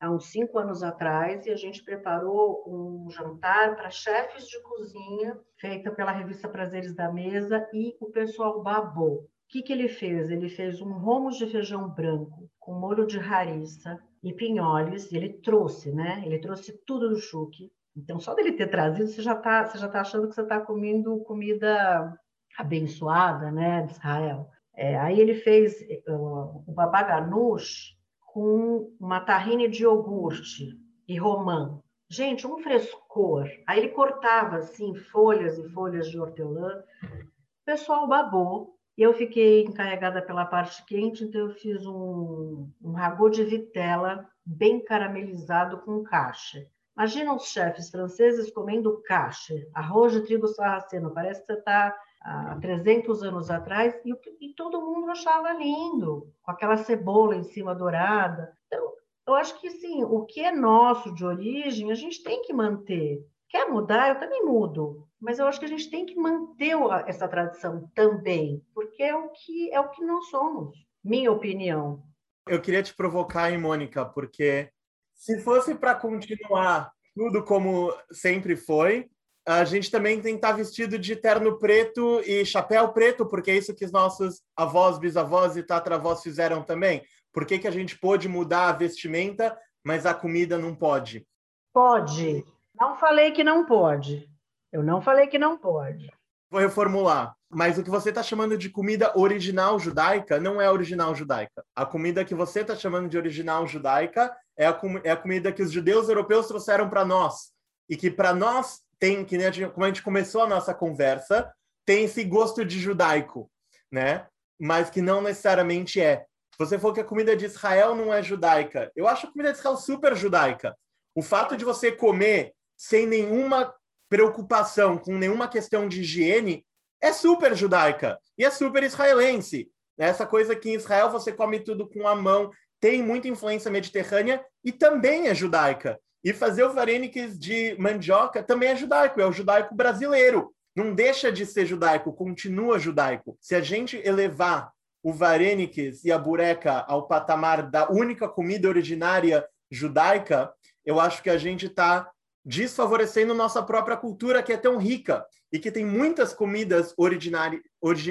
[SPEAKER 3] há uns cinco anos atrás, e a gente preparou um jantar para chefes de cozinha, feita pela revista Prazeres da Mesa, e o pessoal babou. O que, que ele fez? Ele fez um romos de feijão branco com molho de rariça e pinholes, e ele trouxe, né? Ele trouxe tudo do chuque. Então, só dele ter trazido, você já está você já tá achando que você está comendo comida abençoada, né, de Israel. É, aí ele fez uh, o babá ganoush com uma tahine de iogurte e romã. Gente, um frescor. Aí ele cortava assim folhas e folhas de hortelã. O pessoal babou. Eu fiquei encarregada pela parte quente, então eu fiz um, um ragô de vitela bem caramelizado com cache. Imagina os chefes franceses comendo cache, arroz de trigo sarraceno. Parece que você está há 300 anos atrás, e, e, todo mundo achava lindo, com aquela cebola em cima dourada. Então, eu acho que, sim, o que é nosso de origem, a gente tem que manter. Quer mudar? Eu também mudo. Mas eu acho que a gente tem que manter essa tradição também, porque é o que, é o que nós somos, minha opinião.
[SPEAKER 4] Eu queria te provocar, hein, Mônica, porque se fosse para continuar tudo como sempre foi, a gente também tem que estar vestido de terno preto e chapéu preto, porque é isso que os nossos avós, bisavós e tatravós fizeram também. Por que, que a gente pôde mudar a vestimenta, mas a comida não pode?
[SPEAKER 3] Pode. Não falei que não pode. Eu não falei que não pode.
[SPEAKER 4] Vou reformular. Mas o que você está chamando de comida original judaica não é original judaica. A comida que você está chamando de original judaica é a, é a comida que os judeus europeus trouxeram para nós. E que para nós tem, que como a gente começou a nossa conversa, tem esse gosto de judaico, né? Mas que não necessariamente é. Você falou que a comida de Israel não é judaica. Eu acho a comida de Israel super judaica. O fato de você comer sem nenhuma preocupação, com nenhuma questão de higiene, é super judaica e é super israelense. Essa coisa que em Israel você come tudo com a mão, tem muita influência mediterrânea e também é judaica. E fazer o vareniques de mandioca também é judaico, é o judaico brasileiro. Não deixa de ser judaico, continua judaico. Se a gente elevar o vareniques e a bureca ao patamar da única comida originária judaica, eu acho que a gente está desfavorecendo nossa própria cultura, que é tão rica e que tem muitas comidas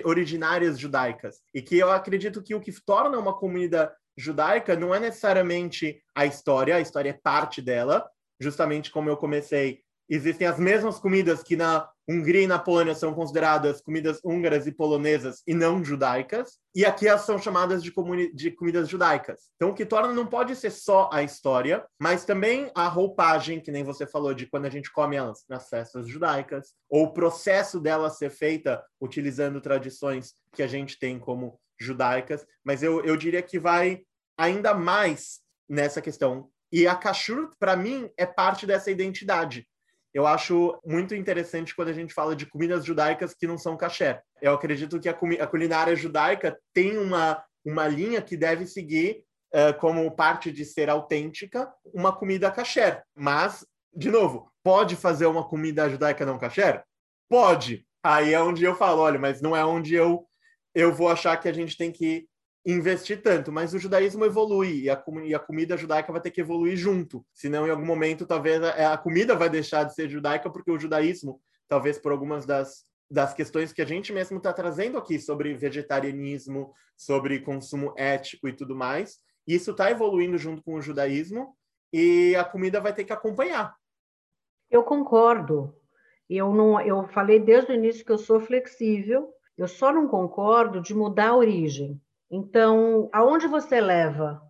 [SPEAKER 4] originárias judaicas. E que eu acredito que o que torna uma comida judaica não é necessariamente a história, a história é parte dela, justamente como eu comecei. Existem as mesmas comidas que na Hungria e na Polônia são consideradas comidas húngaras e polonesas e não judaicas, e aqui elas são chamadas de, de comidas judaicas. Então, o que torna não pode ser só a história, mas também a roupagem, que nem você falou, de quando a gente come elas nas festas judaicas, ou o processo dela ser feita utilizando tradições que a gente tem como judaicas, mas eu, eu diria que vai ainda mais nessa questão. E a kashrut, para mim, é parte dessa identidade. Eu acho muito interessante quando a gente fala de comidas judaicas que não são kasher. Eu acredito que a, a culinária judaica tem uma, uma linha que deve seguir uh, como parte de ser autêntica, uma comida kasher. Mas, de novo, pode fazer uma comida judaica não kasher? Pode. Aí é onde eu falo, olha, mas não é onde eu eu vou achar que a gente tem que investir tanto, mas o judaísmo evolui e a, e a, comida judaica vai ter que evoluir junto, senão em algum momento talvez a, a, comida vai deixar de ser judaica porque o judaísmo, talvez por algumas das, das questões que a gente mesmo está trazendo aqui sobre vegetarianismo, sobre consumo ético e tudo mais, isso está evoluindo junto com o judaísmo e a comida vai ter que acompanhar.
[SPEAKER 3] Eu concordo. Eu não, eu falei desde o início que eu sou flexível eu só não concordo de mudar a origem. Então, aonde você leva?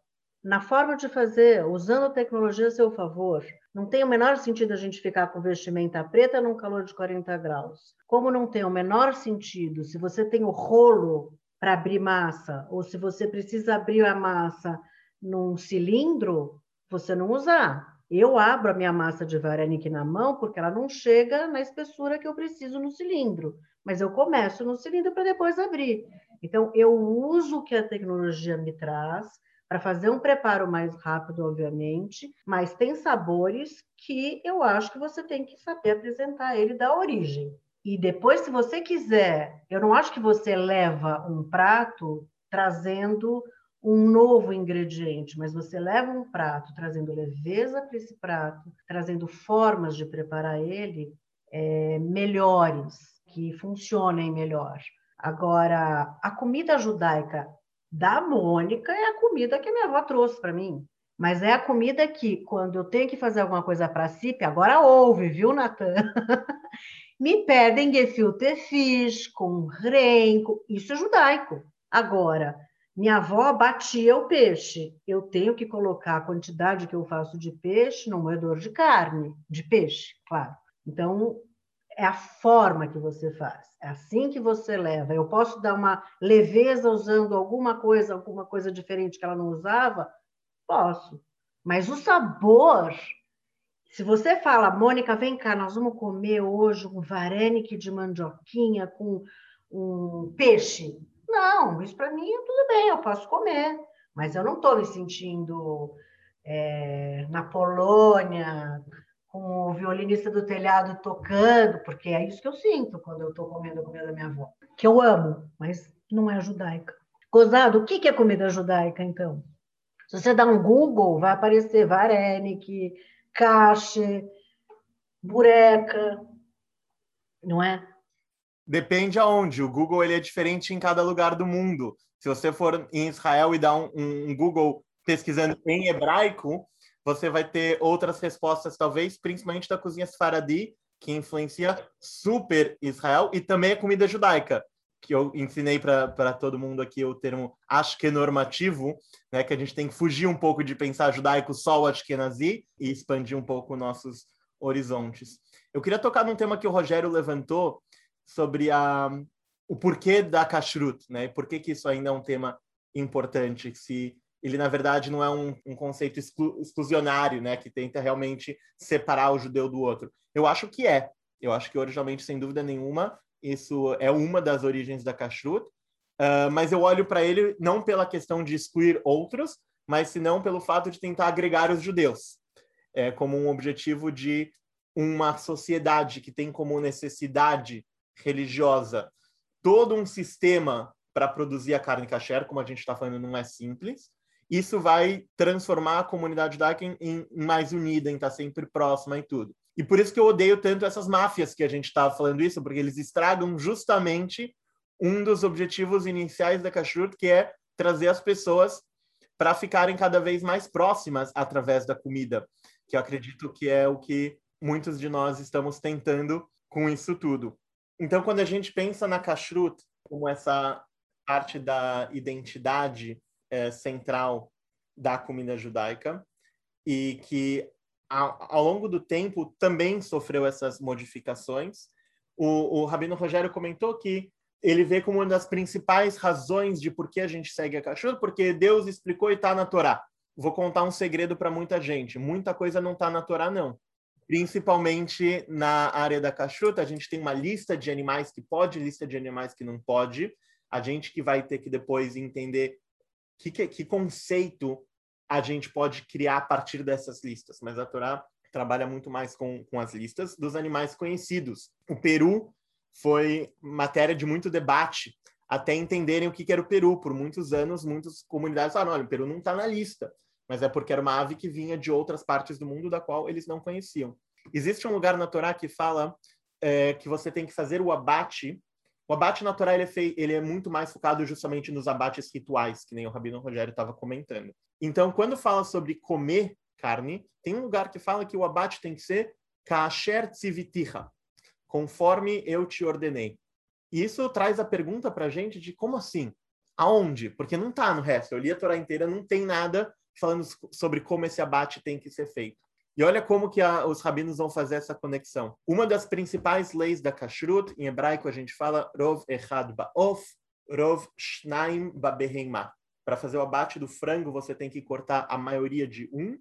[SPEAKER 3] Na forma de fazer, usando a tecnologia a seu favor. Não tem o menor sentido a gente ficar com vestimenta preta num calor de 40 graus. Como não tem o menor sentido se você tem o rolo para abrir massa, ou se você precisa abrir a massa num cilindro, você não usar. Eu abro a minha massa de varenique na mão porque ela não chega na espessura que eu preciso no cilindro mas eu começo no cilindro para depois abrir. Então, eu uso o que a tecnologia me traz para fazer um preparo mais rápido, obviamente, mas tem sabores que eu acho que você tem que saber apresentar ele da origem. E depois, se você quiser, eu não acho que você leva um prato trazendo um novo ingrediente, mas você leva um prato trazendo leveza para esse prato, trazendo formas de preparar ele é, melhores, que funcionem melhor. Agora, a comida judaica da Mônica é a comida que minha avó trouxe para mim. Mas é a comida que, quando eu tenho que fazer alguma coisa para si, agora ouve, viu, Natan? *laughs* Me pedem gefilte fish com renco, isso é judaico. Agora, minha avó batia o peixe. Eu tenho que colocar a quantidade que eu faço de peixe no moedor de carne, de peixe, claro. Então, é a forma que você faz. É assim que você leva. Eu posso dar uma leveza usando alguma coisa, alguma coisa diferente que ela não usava? Posso. Mas o sabor, se você fala, Mônica, vem cá, nós vamos comer hoje um varenike de mandioquinha com um peixe. Não, isso para mim é tudo bem, eu posso comer, mas eu não estou me sentindo é, na Polônia, violinista do telhado tocando, porque é isso que eu sinto quando eu estou comendo a comida da minha avó, que eu amo, mas não é judaica. Gozado, o que é comida judaica, então? Se você dá um Google, vai aparecer varenik, cache, bureca, não é?
[SPEAKER 4] Depende aonde. O Google ele é diferente em cada lugar do mundo. Se você for em Israel e dar um, um Google pesquisando em hebraico, você vai ter outras respostas, talvez, principalmente da cozinha Sfaradi, que influencia super Israel, e também a comida judaica, que eu ensinei para todo mundo aqui o termo ashkenormativo, né, que a gente tem que fugir um pouco de pensar judaico só o ashkenazi e expandir um pouco nossos horizontes. Eu queria tocar num tema que o Rogério levantou, sobre a, o porquê da kashrut, né? Por que, que isso ainda é um tema importante? Se ele, na verdade, não é um, um conceito exclu, exclusionário, né? Que tenta realmente separar o judeu do outro. Eu acho que é. Eu acho que, originalmente, sem dúvida nenhuma, isso é uma das origens da kashrut. Uh, mas eu olho para ele não pela questão de excluir outros, mas senão pelo fato de tentar agregar os judeus, é, como um objetivo de uma sociedade que tem como necessidade religiosa todo um sistema para produzir a carne kasher, como a gente está falando, não é simples. Isso vai transformar a comunidade judaica em, em, mais unida, em estar tá sempre próxima e tudo. E por isso que eu odeio tanto essas máfias que a gente estava falando isso, porque eles estragam justamente um dos objetivos iniciais da kashrut, que é trazer as pessoas para ficarem cada vez mais próximas através da comida, que eu acredito que é o que muitos de nós estamos tentando com isso tudo. Então, quando a gente pensa na kashrut como essa parte da identidade é, central da comida judaica e que ao, ao, longo do tempo também sofreu essas modificações, o, o Rabino Rogério comentou que ele vê como uma das principais razões de por que a gente segue a kashrut, porque Deus explicou e está na Torá. Vou contar um segredo para muita gente. Muita coisa não está na Torá, não principalmente na área da cachuta, a gente tem uma lista de animais que pode, lista de animais que não pode. A gente que vai ter que depois entender que, que, que conceito a gente pode criar a partir dessas listas. Mas a Torá trabalha muito mais com, com as listas dos animais conhecidos. O Peru foi matéria de muito debate até entenderem o que, que era o Peru. Por muitos anos, muitas comunidades falaram: olha, o Peru não está na lista mas é porque era uma ave que vinha de outras partes do mundo da qual eles não conheciam. Existe um lugar na Torá que fala é, que você tem que fazer o abate. O abate na Torá ele é, fei, ele é muito mais focado justamente nos abates rituais, que nem o Rabino Rogério estava comentando. Então, quando fala sobre comer carne, tem um lugar que fala que o abate tem que ser kasher tzivitiha, conforme eu te ordenei. E isso traz a pergunta para a gente de como assim? Aonde? Porque não está no resto. Eu li a Torá inteira, não tem nada falando sobre como esse abate tem que ser feito. E olha como que a, os rabinos vão fazer essa conexão. Uma das principais leis da kashrut, em hebraico a gente fala rov echad ba'of, rov shnaim ba'behemah. Para fazer o abate do frango, você tem que cortar a maioria de um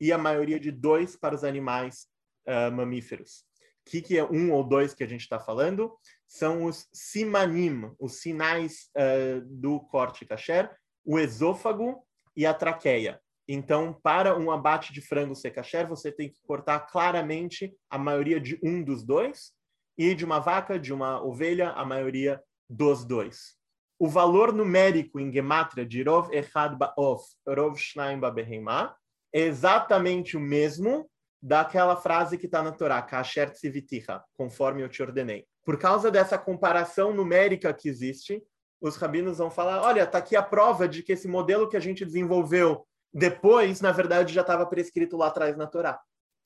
[SPEAKER 4] e a maioria de dois para os animais uh, mamíferos. O que, que é um ou dois que a gente está falando? São os simanim, os sinais uh, do corte kasher, o esôfago e a traqueia. Então, para um abate de frango ser kasher, você tem que cortar claramente a maioria de um dos dois, e de uma vaca, de uma ovelha, a maioria dos dois. o valor numérico em gematria de Rov Echad Ba'of, Rov Shnaim Ba'behemah, é exatamente o mesmo daquela frase que está na Torá, Kasher Tziviticha, conforme eu te ordenei. Por causa dessa comparação numérica que existe, os rabinos vão falar, olha, está aqui a prova de que esse modelo que a gente desenvolveu depois, na verdade, já estava prescrito lá atrás na Torá.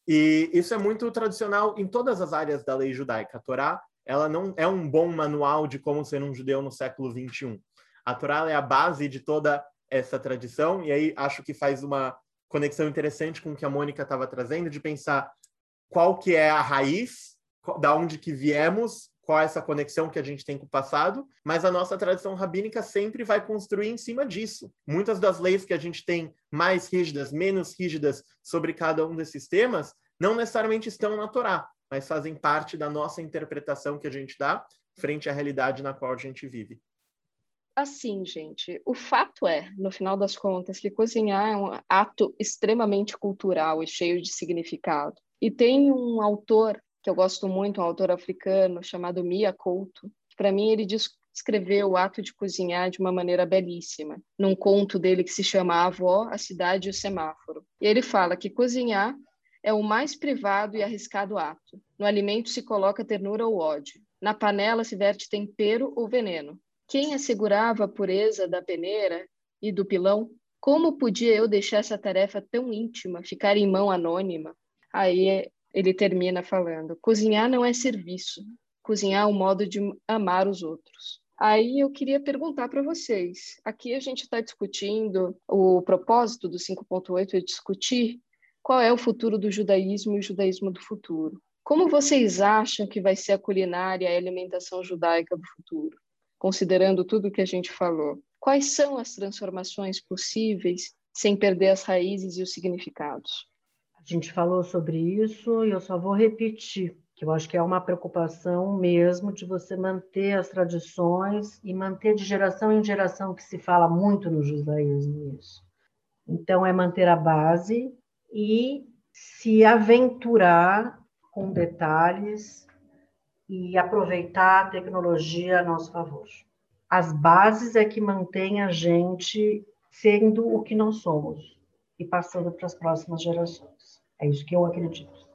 [SPEAKER 4] E isso é muito tradicional em todas as áreas da lei judaica. A Torá, ela não é um bom manual de como ser um judeu no século 21. A Torá é a base de toda essa tradição, e aí acho que faz uma conexão interessante com o que a Mônica estava trazendo, de pensar qual que é a raiz, da onde que viemos, qual é essa conexão que a gente tem com o passado, mas a nossa tradição rabínica sempre vai construir em cima disso. Muitas das leis que a gente tem mais rígidas, menos rígidas sobre cada um desses temas, não necessariamente estão na Torá, mas fazem parte da nossa interpretação que a gente dá frente à realidade na qual a gente vive.
[SPEAKER 2] Assim, gente, o fato é, no final das contas, que cozinhar é um ato extremamente cultural e cheio de significado. E tem um autor que eu gosto muito, um autor africano chamado Mia Couto. Para mim, ele descreveu o ato de cozinhar de uma maneira belíssima, num conto dele que se chama A Avó, a Cidade e o Semáforo. E ele fala que cozinhar é o mais privado e arriscado ato. No alimento se coloca ternura ou ódio. Na panela se verte tempero ou veneno. Quem assegurava a pureza da peneira e do pilão? Como podia eu deixar essa tarefa tão íntima ficar em mão anônima? Aí ele termina falando: cozinhar não é serviço, cozinhar é um modo de amar os outros. Aí eu queria perguntar para vocês: aqui a gente está discutindo, o propósito do 5.8 é discutir qual é o futuro do judaísmo e o judaísmo do futuro. Como vocês acham que vai ser a culinária e a alimentação judaica do futuro, considerando tudo que a gente falou? Quais são as transformações possíveis sem perder as raízes e os significados?
[SPEAKER 3] A gente falou sobre isso e eu só vou repetir, que eu acho que é uma preocupação mesmo de você manter as tradições e manter de geração em geração, que se fala muito no judaísmo isso. Então, é manter a base e se aventurar com detalhes e aproveitar a tecnologia a nosso favor. As bases é que mantém a gente sendo o que nós somos e passando para as próximas gerações. É isso que eu acredito.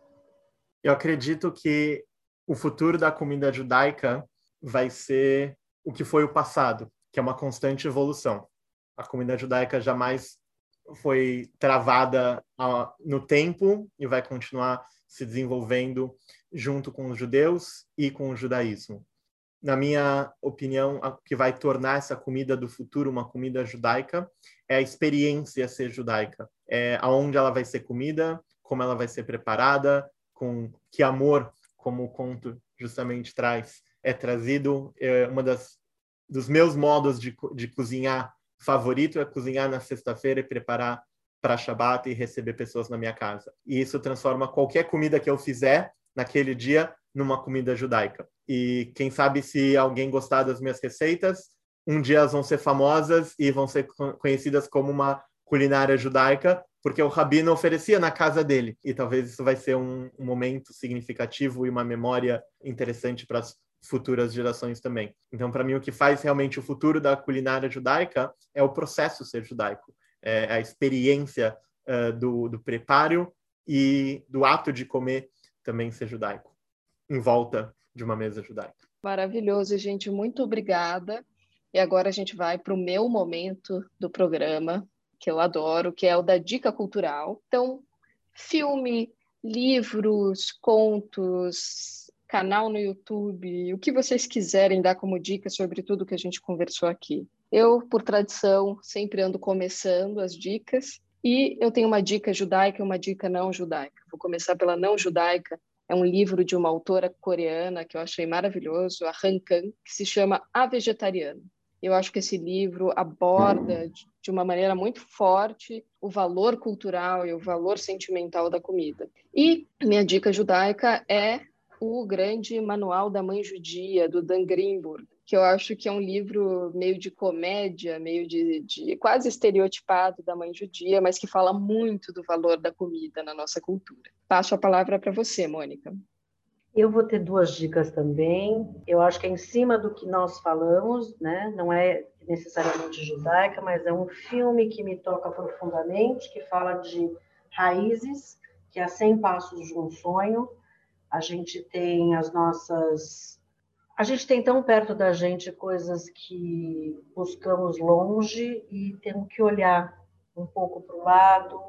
[SPEAKER 4] Eu acredito que o futuro da comida judaica vai ser o que foi o passado, que é uma constante evolução. A comida judaica jamais foi travada no tempo e vai continuar se desenvolvendo junto com os judeus e com o judaísmo. Na minha opinião, o que vai tornar essa comida do futuro uma comida judaica é a experiência ser judaica. É aonde ela vai ser comida, como ela vai ser preparada, com que amor, como o conto justamente traz, é trazido. É uma das dos meus modos de, de cozinhar favorito é cozinhar na sexta-feira e preparar para Shabbat e receber pessoas na minha casa. E isso transforma qualquer comida que eu fizer naquele dia numa comida judaica. E quem sabe se alguém gostar das minhas receitas, um dia elas vão ser famosas e vão ser conhecidas como uma culinária judaica, porque o rabino oferecia na casa dele. E talvez isso vai ser um, um momento significativo e uma memória interessante para as futuras gerações também. Então, para mim, o que faz realmente o futuro da culinária judaica é o processo ser judaico, é a experiência uh, do, do preparo e do ato de comer também ser judaico, em volta de uma mesa judaica.
[SPEAKER 2] Maravilhoso, gente. Muito obrigada. E agora a gente vai para o meu momento do programa, que eu adoro, que é o da dica cultural. Então, filme, livros, contos, canal no YouTube, o que vocês quiserem dar como dica sobre tudo que a gente conversou aqui. Eu, por tradição, sempre ando começando as dicas e eu tenho uma dica judaica e uma dica não judaica. Vou começar pela não judaica. É um livro de uma autora coreana que eu achei maravilhoso, a Han Kang, que se chama A Vegetariana. Eu acho que esse livro aborda de uma maneira muito forte o valor cultural e o valor sentimental da comida. E minha dica judaica é o grande Manual da Mãe Judia, do Dan Greenberg, que eu acho que é um livro meio de comédia, meio de, de quase estereotipado da mãe judia, mas que fala muito do valor da comida na nossa cultura. Passo a palavra para você, Mônica.
[SPEAKER 3] Eu vou ter duas dicas também. Eu acho que é em cima do que nós falamos, né? Não é necessariamente judaica, mas é um filme que me toca profundamente, que fala de raízes, que é 100 passos de um sonho. A gente tem as nossas a gente tem tão perto da gente coisas que buscamos longe e temos que olhar um pouco para o lado,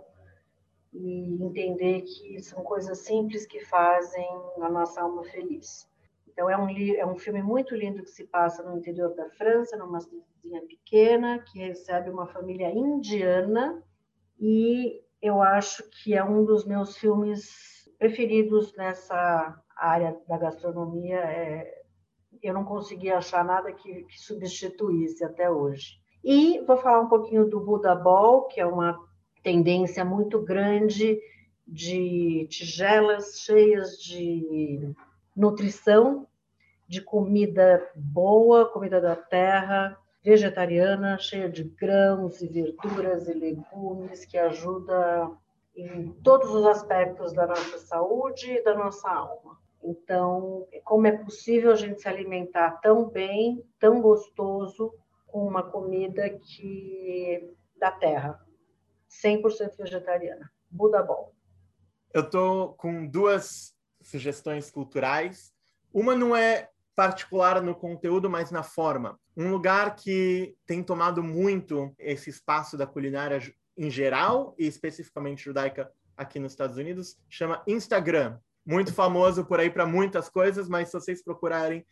[SPEAKER 3] e entender que são coisas simples que fazem a nossa alma feliz. Então, é um, é um filme muito lindo que se passa no interior da França, numa cidadezinha pequena, que recebe uma família indiana, e eu acho que é um dos meus filmes preferidos nessa área da gastronomia. É, eu não consegui achar nada que, que substituísse até hoje. E vou falar um pouquinho do Buda Ball, que é uma tendência muito grande de tigelas cheias de nutrição, de comida boa, comida da terra, vegetariana, cheia de grãos e verduras e legumes, que ajuda em todos os aspectos da nossa saúde e da nossa alma. Então, como é possível a gente se alimentar tão bem, tão gostoso, com uma comida que da terra? 100% vegetariana. Buda Bom.
[SPEAKER 4] Eu tô com duas sugestões culturais. Uma não é particular no conteúdo, mas na forma. Um lugar que tem tomado muito esse espaço da culinária em geral e especificamente judaica aqui nos Estados Unidos chama Instagram. Muito famoso por aí para muitas coisas, mas se vocês procurarem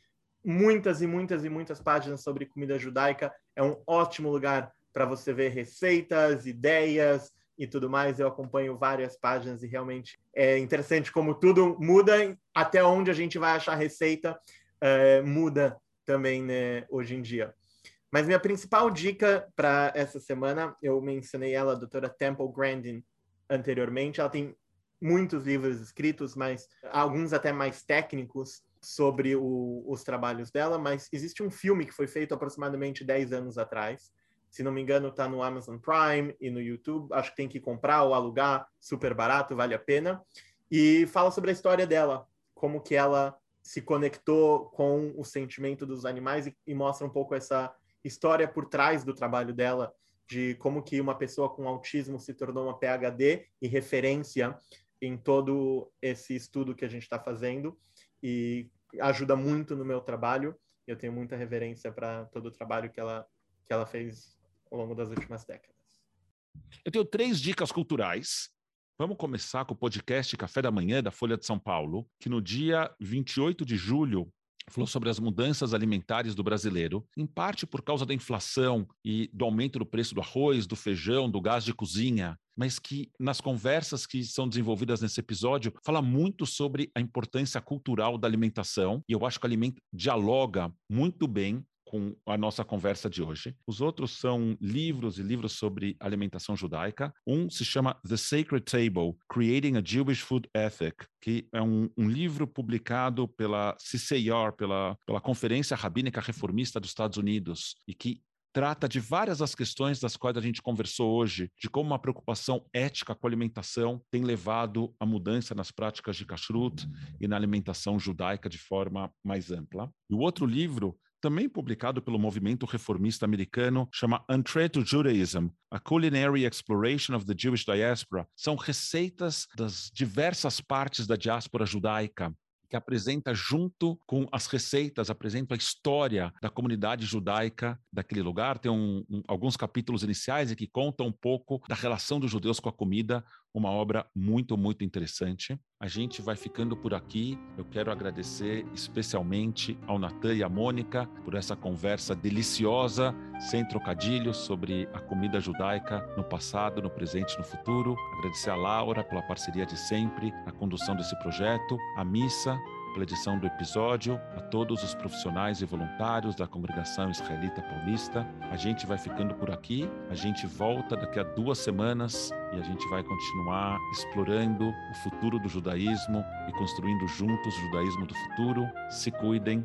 [SPEAKER 4] muitas e muitas e muitas páginas sobre comida judaica, é um ótimo lugar para você ver receitas, ideias e tudo mais. Eu acompanho várias páginas e realmente é interessante como tudo muda, até onde a gente vai achar receita é, muda também né, hoje em dia. Mas minha principal dica para essa semana, eu mencionei ela, a doutora Temple Grandin, anteriormente. Ela tem muitos livros escritos, mas alguns até mais técnicos sobre o, os trabalhos dela. Mas existe um filme que foi feito aproximadamente 10 anos atrás, se não me engano, está no Amazon Prime e no YouTube. Acho que tem que comprar ou alugar, super barato, vale a pena. E fala sobre a história dela, como que ela se conectou com o sentimento dos animais e, e mostra um pouco essa história por trás do trabalho dela, de como que uma pessoa com autismo se tornou uma PhD e referência em todo esse estudo que a gente está fazendo e ajuda muito no meu trabalho. Eu tenho muita reverência para todo o trabalho que ela que ela fez ao longo das últimas décadas.
[SPEAKER 1] Eu tenho três dicas culturais. Vamos começar com o podcast Café da Manhã da Folha de São Paulo, que no dia 28 de julho falou sobre as mudanças alimentares do brasileiro, em parte por causa da inflação e do aumento do preço do arroz, do feijão, do gás de cozinha, mas que nas conversas que são desenvolvidas nesse episódio fala muito sobre a importância cultural da alimentação e eu acho que o alimento dialoga muito bem com a nossa conversa de hoje. Os outros são livros e livros sobre alimentação judaica. Um se chama The Sacred Table: Creating a Jewish Food Ethic, que é um, um livro publicado pela CCR, pela, pela Conferência Rabínica Reformista dos Estados Unidos, e que trata de várias das questões das quais a gente conversou hoje, de como uma preocupação ética com a alimentação tem levado à mudança nas práticas de kashrut e na alimentação judaica de forma mais ampla. E o outro livro também publicado pelo movimento reformista americano, chama Untrained Judaism, A Culinary Exploration of the Jewish Diaspora. São receitas das diversas partes da diáspora judaica, que apresenta junto com as receitas, apresenta a história da comunidade judaica daquele lugar. Tem um, um, alguns capítulos iniciais e que contam um pouco da relação dos judeus com a comida, uma obra muito, muito interessante. A gente vai ficando por aqui. Eu quero agradecer especialmente ao Natan e à Mônica por essa conversa deliciosa, sem trocadilhos, sobre a comida judaica no passado, no presente e no futuro. Agradecer a Laura pela parceria de sempre, a condução desse projeto, a missa pela edição do episódio, a todos os profissionais e voluntários da Congregação Israelita Paulista. A gente vai ficando por aqui, a gente volta daqui a duas semanas e a gente vai continuar explorando o futuro do judaísmo e construindo juntos o judaísmo do futuro. Se cuidem